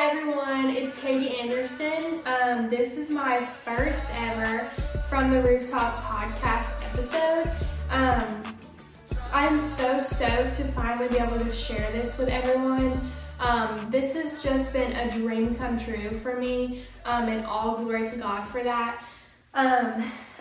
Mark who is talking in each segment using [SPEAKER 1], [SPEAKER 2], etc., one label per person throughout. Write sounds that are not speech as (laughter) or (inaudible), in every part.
[SPEAKER 1] Everyone, it's Katie Anderson. Um, this is my first ever From the Rooftop podcast episode. Um, I'm so stoked to finally be able to share this with everyone. Um, this has just been a dream come true for me, um, and all glory to God for that.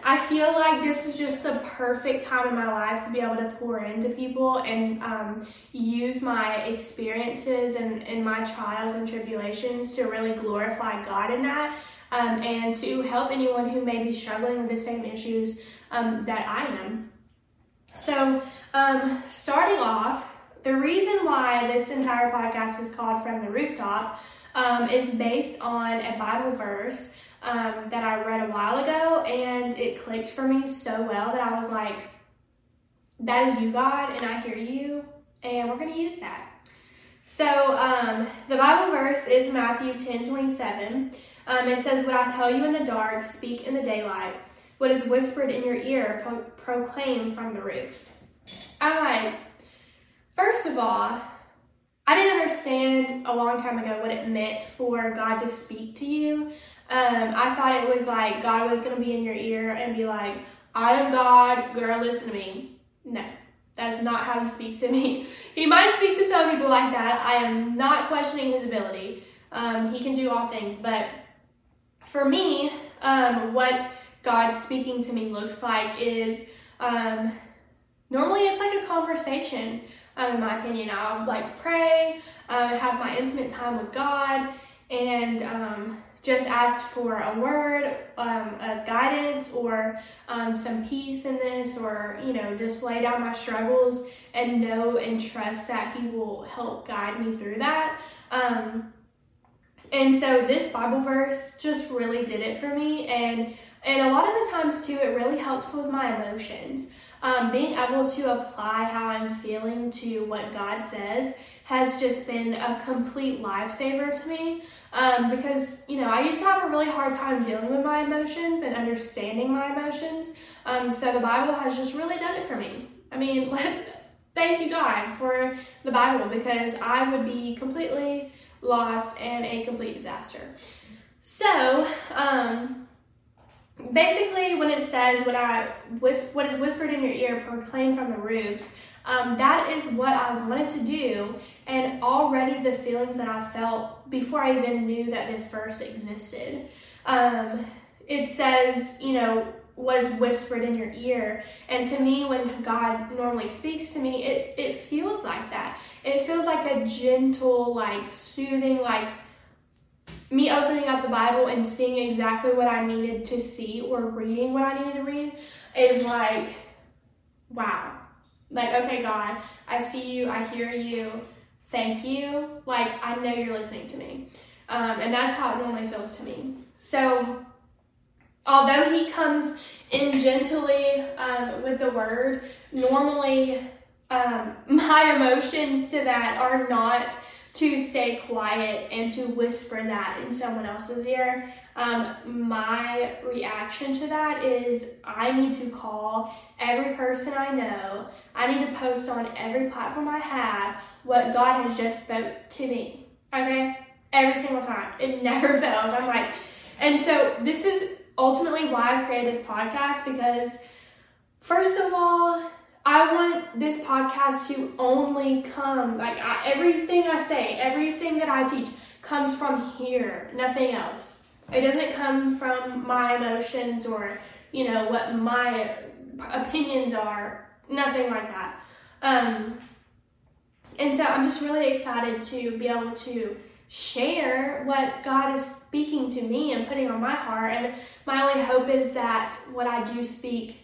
[SPEAKER 1] I feel like this is just the perfect time in my life to be able to pour into people and um, use my experiences and, and my trials and tribulations to really glorify God in that um, and to help anyone who may be struggling with the same issues um, that I am. So, um, starting off, the reason why this entire podcast is called From the Rooftop um, is based on a Bible verse um, that I read a while ago, and it clicked for me so well that I was like, that is you, God, and I hear you, and we're going to use that. So, um, the Bible verse is Matthew 10 27. Um, it says, What I tell you in the dark, speak in the daylight. What is whispered in your ear, pro- proclaim from the roofs. I, first of all, I didn't understand a long time ago what it meant for God to speak to you. Um, I thought it was like God was going to be in your ear and be like, I am God, girl, listen to me. No, that's not how he speaks to me. (laughs) He might speak to some people like that. I am not questioning his ability. Um, he can do all things. But for me, um, what God speaking to me looks like is um, normally it's like a conversation, um, in my opinion. I'll like pray, uh, have my intimate time with God, and um, just ask for a word um, of guidance or um, some peace in this, or you know, just lay down my struggles and know and trust that He will help guide me through that. Um, and so this Bible verse just really did it for me, and and a lot of the times too, it really helps with my emotions. Um, being able to apply how I'm feeling to what God says has just been a complete lifesaver to me. Um, because, you know, I used to have a really hard time dealing with my emotions and understanding my emotions. Um, so the Bible has just really done it for me. I mean, (laughs) thank you, God, for the Bible because I would be completely lost and a complete disaster. So, um, basically, when it says, "What I what is whispered in your ear, proclaim from the roofs," um, that is what I wanted to do, and already the feelings that I felt before I even knew that this verse existed. Um, it says, you know, what is whispered in your ear. And to me, when God normally speaks to me, it, it feels like that. It feels like a gentle, like soothing, like me opening up the Bible and seeing exactly what I needed to see or reading what I needed to read is like, wow. Like, okay, God, I see you, I hear you, thank you. Like, I know you're listening to me. Um, and that's how it normally feels to me. So, although he comes in gently um, with the word, normally um, (laughs) my emotions to that are not to stay quiet and to whisper that in someone else's ear. Um, my reaction to that is I need to call every person I know. I need to post on every platform I have what God has just spoke to me. Okay? Every single time. It never (laughs) fails. I'm like, and so this is ultimately why I created this podcast because, first of all, I want this podcast to only come, like I, everything I say, everything that I teach comes from here, nothing else. It doesn't come from my emotions or, you know, what my opinions are, nothing like that. Um, and so I'm just really excited to be able to share what God is speaking to me and putting on my heart. And my only hope is that what I do speak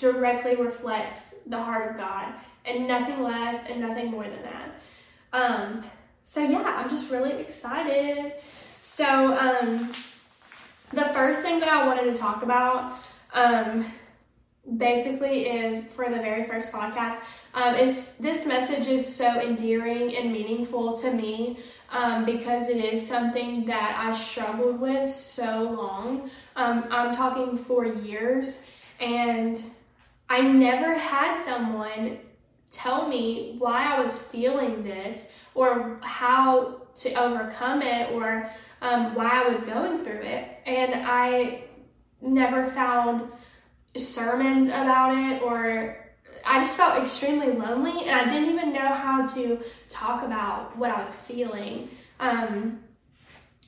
[SPEAKER 1] directly reflects the heart of God and nothing less and nothing more than that. Um, so yeah, I'm just really excited. So um, the first thing that I wanted to talk about um, basically is for the very first podcast um, is this message is so endearing and meaningful to me um, because it is something that I struggled with so long. Um, I'm talking for years, and I never had someone tell me why I was feeling this or how to overcome it or um, why I was going through it. And I never found sermons about it or I just felt extremely lonely and I didn't even know how to talk about what I was feeling. Um,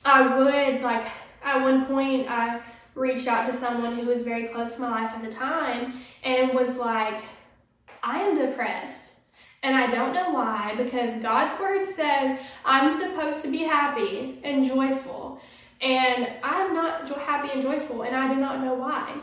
[SPEAKER 1] I would, like, at one point, I reached out to someone who was very close to my life at the time and was like, I am depressed. And I don't know why, because God's word says I'm supposed to be happy and joyful. And I'm not happy and joyful, and I do not know why.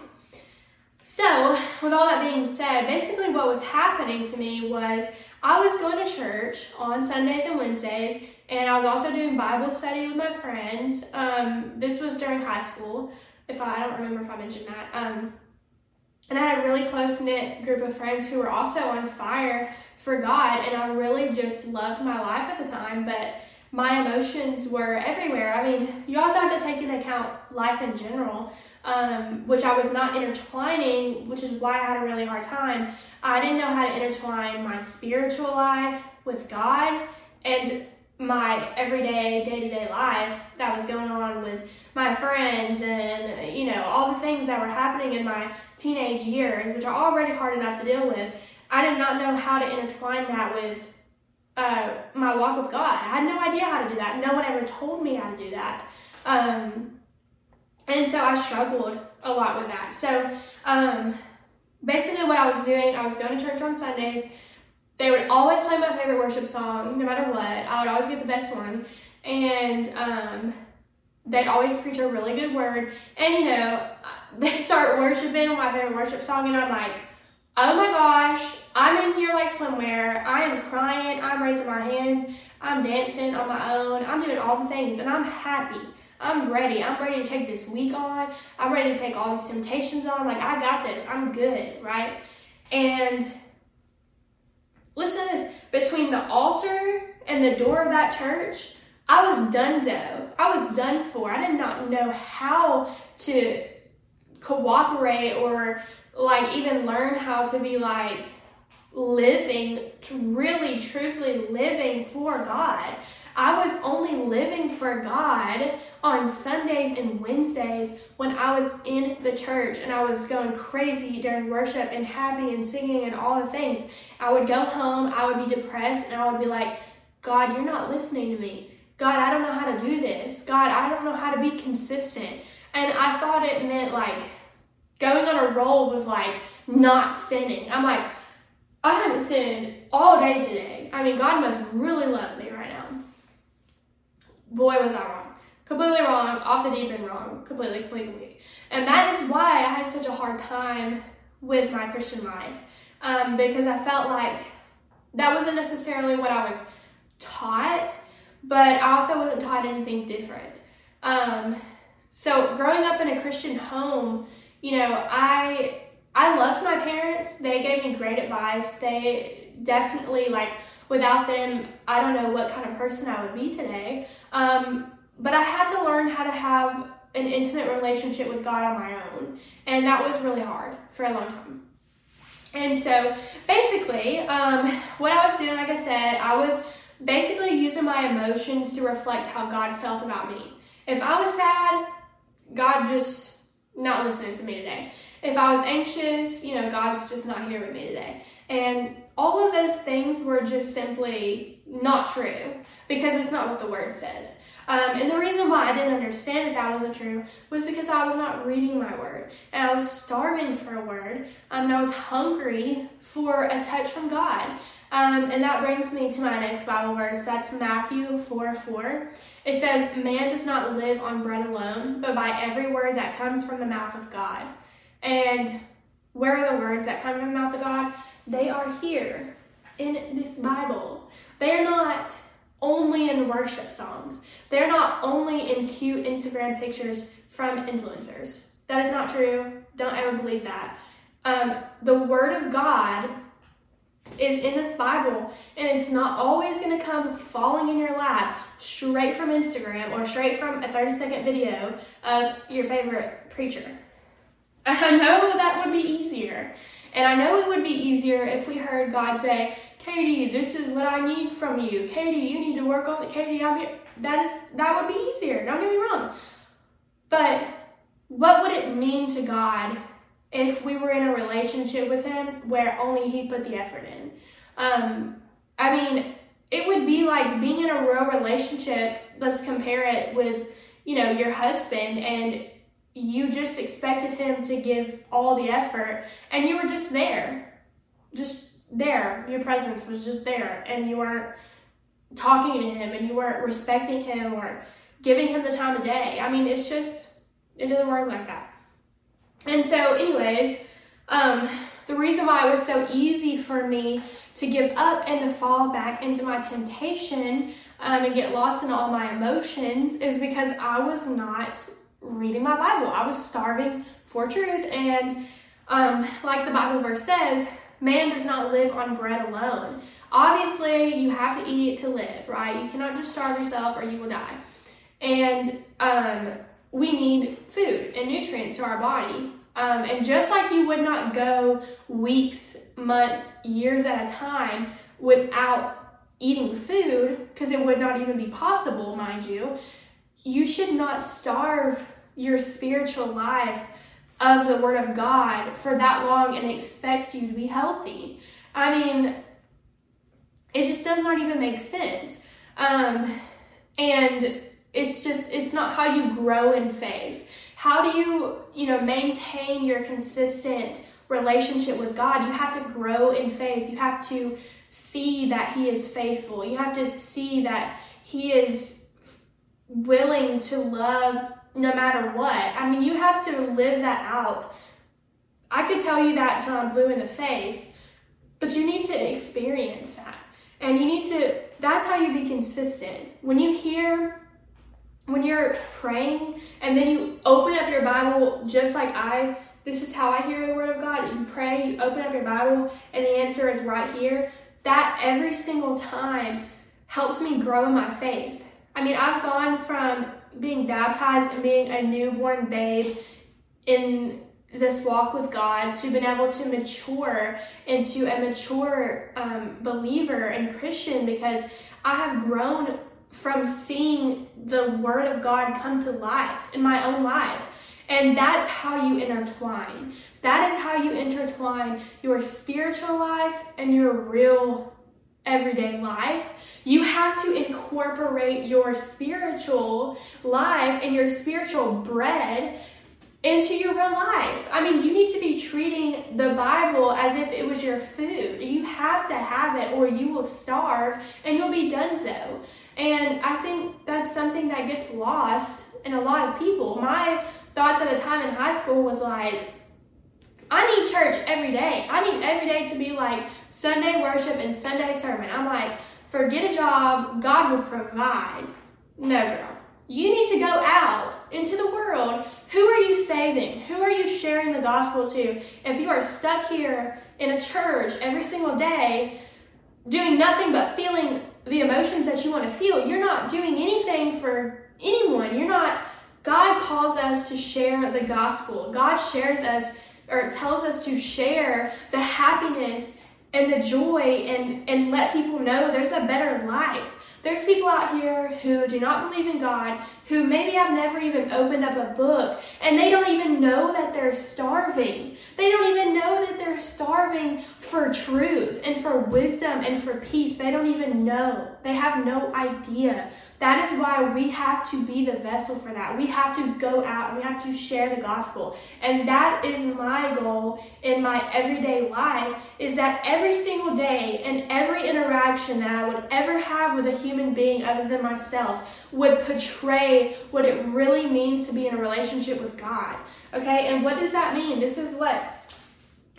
[SPEAKER 1] So, with all that being said, basically what was happening to me was I was going to church on Sundays and Wednesdays, and I was also doing Bible study with my friends. Um, this was during high school, if I, I, don't remember if I mentioned that. Um, and I had a really close knit group of friends who were also on fire for God, and I really just loved my life at the time, but my emotions were everywhere. I mean, you also have to take into account life in general, um, which I was not intertwining, which is why I had a really hard time. I didn't know how to intertwine my spiritual life with God and my everyday, day to day life that was going on with my friends and, you know, all the things that were happening in my teenage years, which are already hard enough to deal with. I did not know how to intertwine that with uh, my walk with God. I had no idea how to do that. No one ever told me how to do that. Um, and so I struggled a lot with that. So um, basically, what I was doing, I was going to church on Sundays. They would always play my favorite worship song, no matter what. I would always get the best one. And um, they'd always preach a really good word. And you know, (laughs) they start worshiping my favorite worship song, and I'm like, oh my gosh, I'm in here like swimwear. I am crying. I'm raising my hands. I'm dancing on my own. I'm doing all the things, and I'm happy. I'm ready. I'm ready to take this week on. I'm ready to take all these temptations on. Like, I got this. I'm good, right? And listen to this between the altar and the door of that church, I was done though. I was done for. I did not know how to cooperate or like even learn how to be like living, really truthfully living for God. I was only living for God on Sundays and Wednesdays when I was in the church and I was going crazy during worship and happy and singing and all the things. I would go home, I would be depressed, and I would be like, God, you're not listening to me. God, I don't know how to do this. God, I don't know how to be consistent. And I thought it meant like going on a roll with like not sinning. I'm like, I haven't sinned all day today. I mean, God must really love me right now. Boy, was I wrong. Completely wrong, off the deep end wrong. Completely, completely. And that is why I had such a hard time with my Christian life. Um, because I felt like that wasn't necessarily what I was taught, but I also wasn't taught anything different. Um, so growing up in a Christian home, you know, I I loved my parents. They gave me great advice. They definitely like without them, I don't know what kind of person I would be today. Um, but I had to learn how to have an intimate relationship with God on my own, and that was really hard for a long time. And so, basically, um, what I was doing, like I said, I was basically using my emotions to reflect how God felt about me. If I was sad, God just not listening to me today. If I was anxious, you know, God's just not here with me today. And all of those things were just simply not true because it's not what the word says. Um, and the reason why I didn't understand that that wasn't true was because I was not reading my word and I was starving for a word um, and I was hungry for a touch from God. Um, and that brings me to my next Bible verse. That's Matthew 4 4. It says, Man does not live on bread alone, but by every word that comes from the mouth of God. And where are the words that come from the mouth of God? They are here in this Bible. They are not only in worship songs. They're not only in cute Instagram pictures from influencers. That is not true. Don't ever believe that. Um, the Word of God is in this Bible, and it's not always going to come falling in your lap straight from Instagram or straight from a 30 second video of your favorite preacher. I know that would be easier. And I know it would be easier if we heard God say, Katie, this is what I need from you. Katie, you need to work on it. Katie, I'm here. That is that would be easier. Don't get me wrong. But what would it mean to God if we were in a relationship with Him where only He put the effort in? Um, I mean, it would be like being in a real relationship. Let's compare it with, you know, your husband and you just expected him to give all the effort and you were just there. Just there. Your presence was just there and you weren't talking to him and you weren't respecting him or giving him the time of day. I mean, it's just, it doesn't work like that. And so, anyways, um, the reason why it was so easy for me to give up and to fall back into my temptation um, and get lost in all my emotions is because I was not reading my Bible. I was starving for truth. And um, like the Bible verse says, man does not live on bread alone. Obviously, you have to eat to live, right? You cannot just starve yourself or you will die. And um, we need food and nutrients to our body. Um, and just like you would not go weeks, months, years at a time without eating food, because it would not even be possible, mind you, you should not starve your spiritual life of the Word of God for that long and expect you to be healthy. I mean, it just does not even make sense. Um, and it's just, it's not how you grow in faith. How do you, you know, maintain your consistent relationship with God? You have to grow in faith. You have to see that He is faithful. You have to see that He is willing to love no matter what. I mean, you have to live that out. I could tell you that till I'm blue in the face, but you need to experience that. And you need to, that's how you be consistent. When you hear, when you're praying and then you open up your Bible just like I, this is how I hear the Word of God. You pray, you open up your Bible, and the answer is right here. That every single time helps me grow in my faith. I mean, I've gone from being baptized and being a newborn babe in this walk with God to being able to mature into a mature um, believer and Christian because I have grown from seeing the Word of God come to life in my own life. And that's how you intertwine. That is how you intertwine your spiritual life and your real everyday life. You have to incorporate your spiritual life and your spiritual bread into your real life. I mean, you need to be treating the Bible as if it was your food. You have to have it or you will starve and you'll be done so. And I think that's something that gets lost in a lot of people. My thoughts at the time in high school was like, I need church every day. I need every day to be like Sunday worship and Sunday sermon. I'm like, forget a job, God will provide. No, girl. You need to go out into the world. Who are you saving? Who are you sharing the gospel to? If you are stuck here in a church every single day, doing nothing but feeling the emotions that you want to feel, you're not doing anything for anyone. You're not, God calls us to share the gospel. God shares us or tells us to share the happiness and the joy and, and let people know there's a better life. There's people out here who do not believe in God, who maybe have never even opened up a book, and they don't even know that they're starving. They don't even know that they're starving for truth and for wisdom and for peace. They don't even know. They have no idea. That is why we have to be the vessel for that. We have to go out and we have to share the gospel. And that is my goal in my everyday life is that every single day and every interaction that I would ever have with a human being other than myself would portray what it really means to be in a relationship with God. Okay? And what does that mean? This is what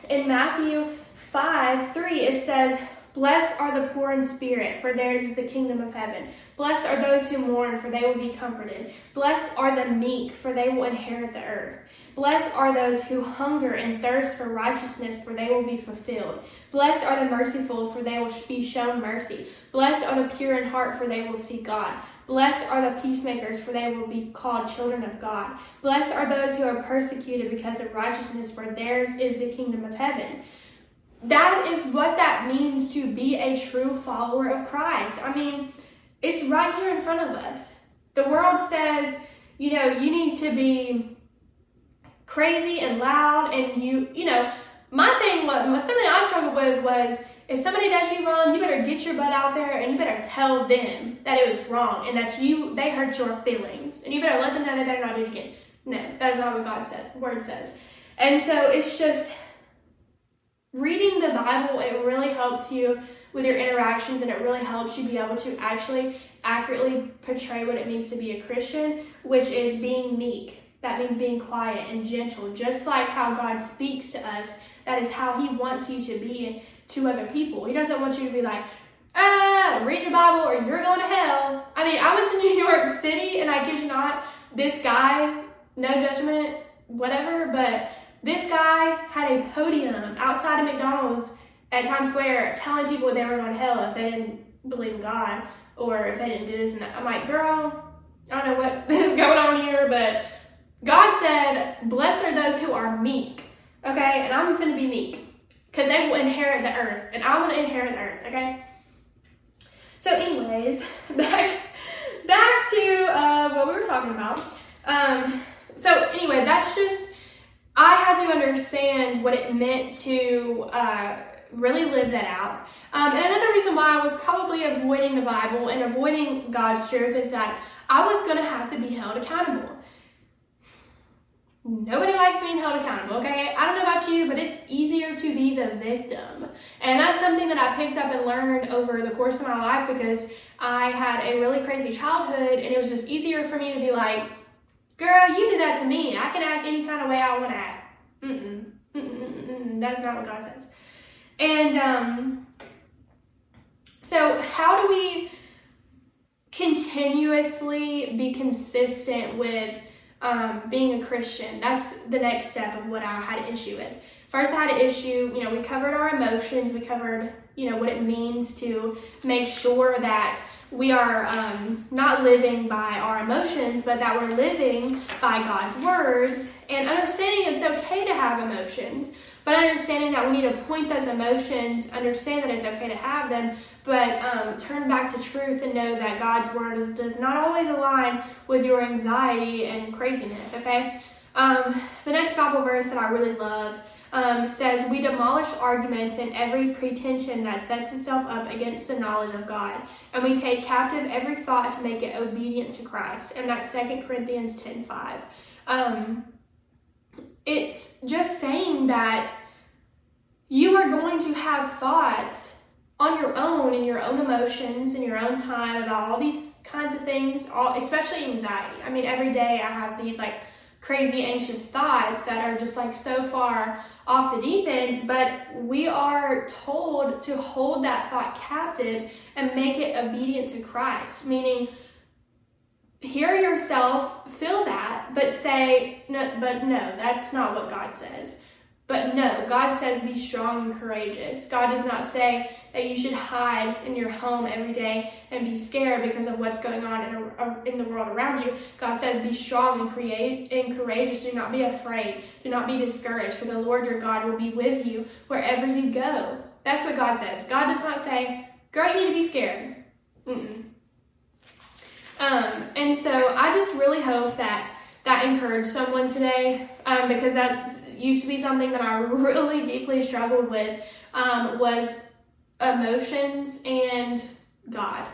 [SPEAKER 1] in Matthew 5 3 it says, Blessed are the poor in spirit, for theirs is the kingdom of heaven. Blessed are those who mourn, for they will be comforted. Blessed are the meek, for they will inherit the earth. Blessed are those who hunger and thirst for righteousness, for they will be fulfilled. Blessed are the merciful, for they will be shown mercy. Blessed are the pure in heart, for they will see God. Blessed are the peacemakers, for they will be called children of God. Blessed are those who are persecuted because of righteousness, for theirs is the kingdom of heaven that is what that means to be a true follower of Christ. I mean, it's right here in front of us. The world says, you know, you need to be crazy and loud and you, you know, my thing was something I struggled with was if somebody does you wrong, you better get your butt out there and you better tell them that it was wrong and that you they hurt your feelings and you better let them know they better not do it again. No, that's not what God said. Word says. And so it's just reading the Bible, it really helps you with your interactions and it really helps you be able to actually accurately portray what it means to be a Christian, which is being meek. That means being quiet and gentle, just like how God speaks to us. That is how He wants you to be to other people. He doesn't want you to be like, ah, read your Bible or you're going to hell. I mean, I went to (laughs) New York City and I kid you not, this guy, no judgment, whatever, but this guy had a podium outside of McDonald's at Times Square telling people they were going to hell if they didn't believe in God or if they didn't do this and. I'm like, girl, I don't know what (laughs) is going on here, but God said, blessed are those who are meek. Okay, and I'm going to be meek because they will inherit the earth, and I want to inherit the earth. Okay. So, anyways, (laughs) back back to uh, what we were talking about. Um, so, anyway, that's just I had to understand what it meant to uh, really live that out. Um, and another reason why I was probably avoiding the Bible and avoiding God's truth is that I was going to have to be held accountable. Nobody likes being held accountable, okay? I don't know about you, but it's easier to be the victim. And that's something that I picked up and learned over the course of my life because I had a really crazy childhood and it was just easier for me to be like, girl, you did that to me. I can act any kind of way I want to act. That's not what God says. And um, so, how do we continuously be consistent with um, being a Christian? That's the next step of what I had an issue with. First, I had an issue, you know, we covered our emotions, we covered, you know, what it means to make sure that we are um, not living by our emotions, but that we're living by God's words and understanding it's okay to have emotions, but understanding that we need to point those emotions, understand that it's okay to have them, but um, turn back to truth and know that God's word is, does not always align with your anxiety and craziness, okay? Um, the next Bible verse that I really love um, says, We demolish arguments and every pretension that sets itself up against the knowledge of God, and we take captive every thought to make it obedient to Christ. And that's 2 Corinthians 10 5. Um, it's just saying that you are going to have thoughts on your own and your own emotions and your own time about all these kinds of things, all, especially anxiety. I mean, every day I have these like crazy anxious thoughts that are just like so far off the deep end, but we are told to hold that thought captive and make it obedient to Christ, meaning hear yourself, feel that, but say, no, but no, that's not what God says. But no, God says be strong and courageous. God does not say that you should hide in your home every day and be scared because of what's going on in, a, in the world around you. God says be strong and create and courageous. Do not be afraid. Do not be discouraged, for the Lord your God will be with you wherever you go. That's what God says. God does not say, girl, you need to be scared. Mm-mm. Um, and so I just really hope that that encouraged someone today um, because that used to be something that I (laughs) really deeply struggled with um, was emotions and God.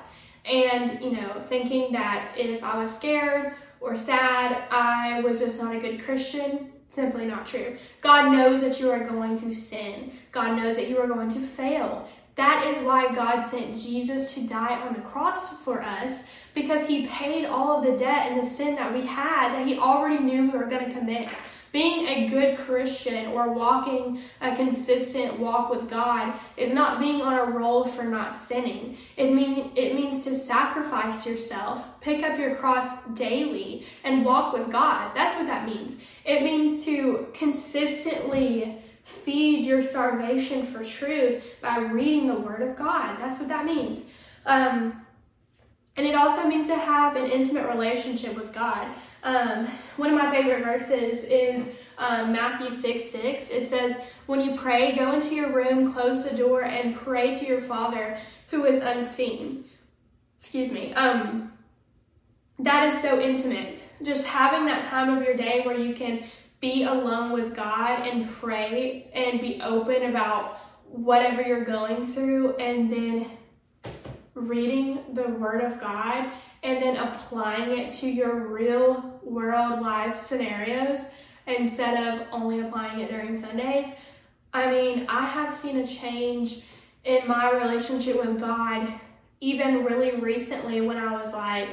[SPEAKER 1] And, you know, thinking that if I was scared or sad, I was just not a good Christian. Simply not true. God knows that you are going to sin. God knows that you are going to fail. That is why God sent Jesus to die on the cross for us because he paid all of the debt and the sin that we had that he already knew we were going to commit. Being a good Christian or walking a consistent walk with God is not being on a roll for not sinning. It, mean, it means to sacrifice yourself, pick up your cross daily, and walk with God. That's what that means. It means to consistently feed your starvation for truth by reading the Word of God. That's what that means. Um, and it also means to have an intimate relationship with God. Um, one of my favorite verses is um, Matthew 6 6. It says, When you pray, go into your room, close the door, and pray to your Father who is unseen. excuse me, um, that is so intimate. Just having that time of your day where you can be alone with God and pray and be open about whatever you're going through and then reading the Word of God and then applying it to your real world life scenarios instead of only applying it during Sundays. I mean, I have seen a change in my relationship with God even really recently when I was like,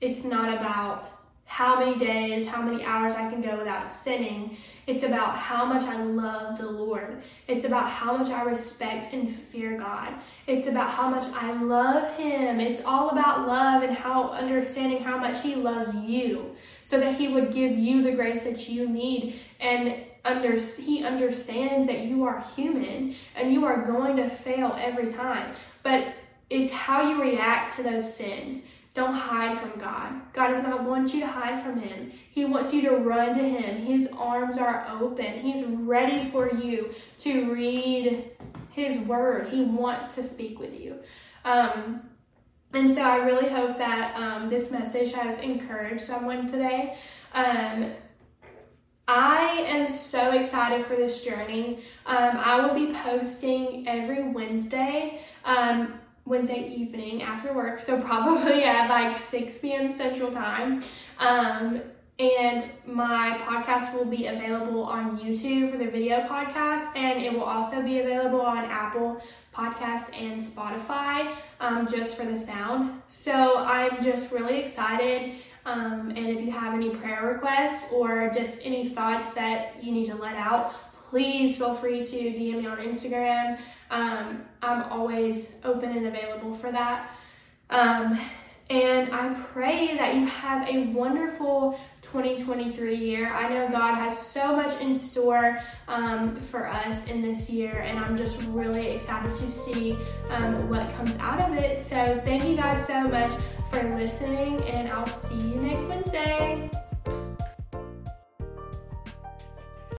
[SPEAKER 1] it's not about how many days, how many hours I can go without sinning. It's about how much I love the Lord. It's about how much I respect and fear God. It's about how much I love Him. It's all about love and how understanding how much He loves you so that He would give you the grace that you need. And under, He understands that you are human and you are going to fail every time. But it's how you react to those sins. Don't hide from God. God does not want you to hide from Him. He wants you to run to Him. His arms are open. He's ready for you to read His Word. He wants to speak with you. Um, and so I really hope that um, this message has encouraged someone today. Um, I am so excited for this journey. Um, I will be posting every Wednesday. Um, Wednesday evening after work, so probably (laughs) at like 6 p.m. Central Time. Um, and my podcast will be available on YouTube for the video podcast, and it will also be available on Apple Podcasts and Spotify um, just for the sound. So I'm just really excited. Um, and if you have any prayer requests or just any thoughts that you need to let out, please feel free to DM me on Instagram. Um, I'm always open and available for that. Um, and I pray that you have a wonderful 2023 year. I know God has so much in store um, for us in this year, and I'm just really excited to see um, what comes out of it. So, thank you guys so much for listening, and I'll see you next Wednesday.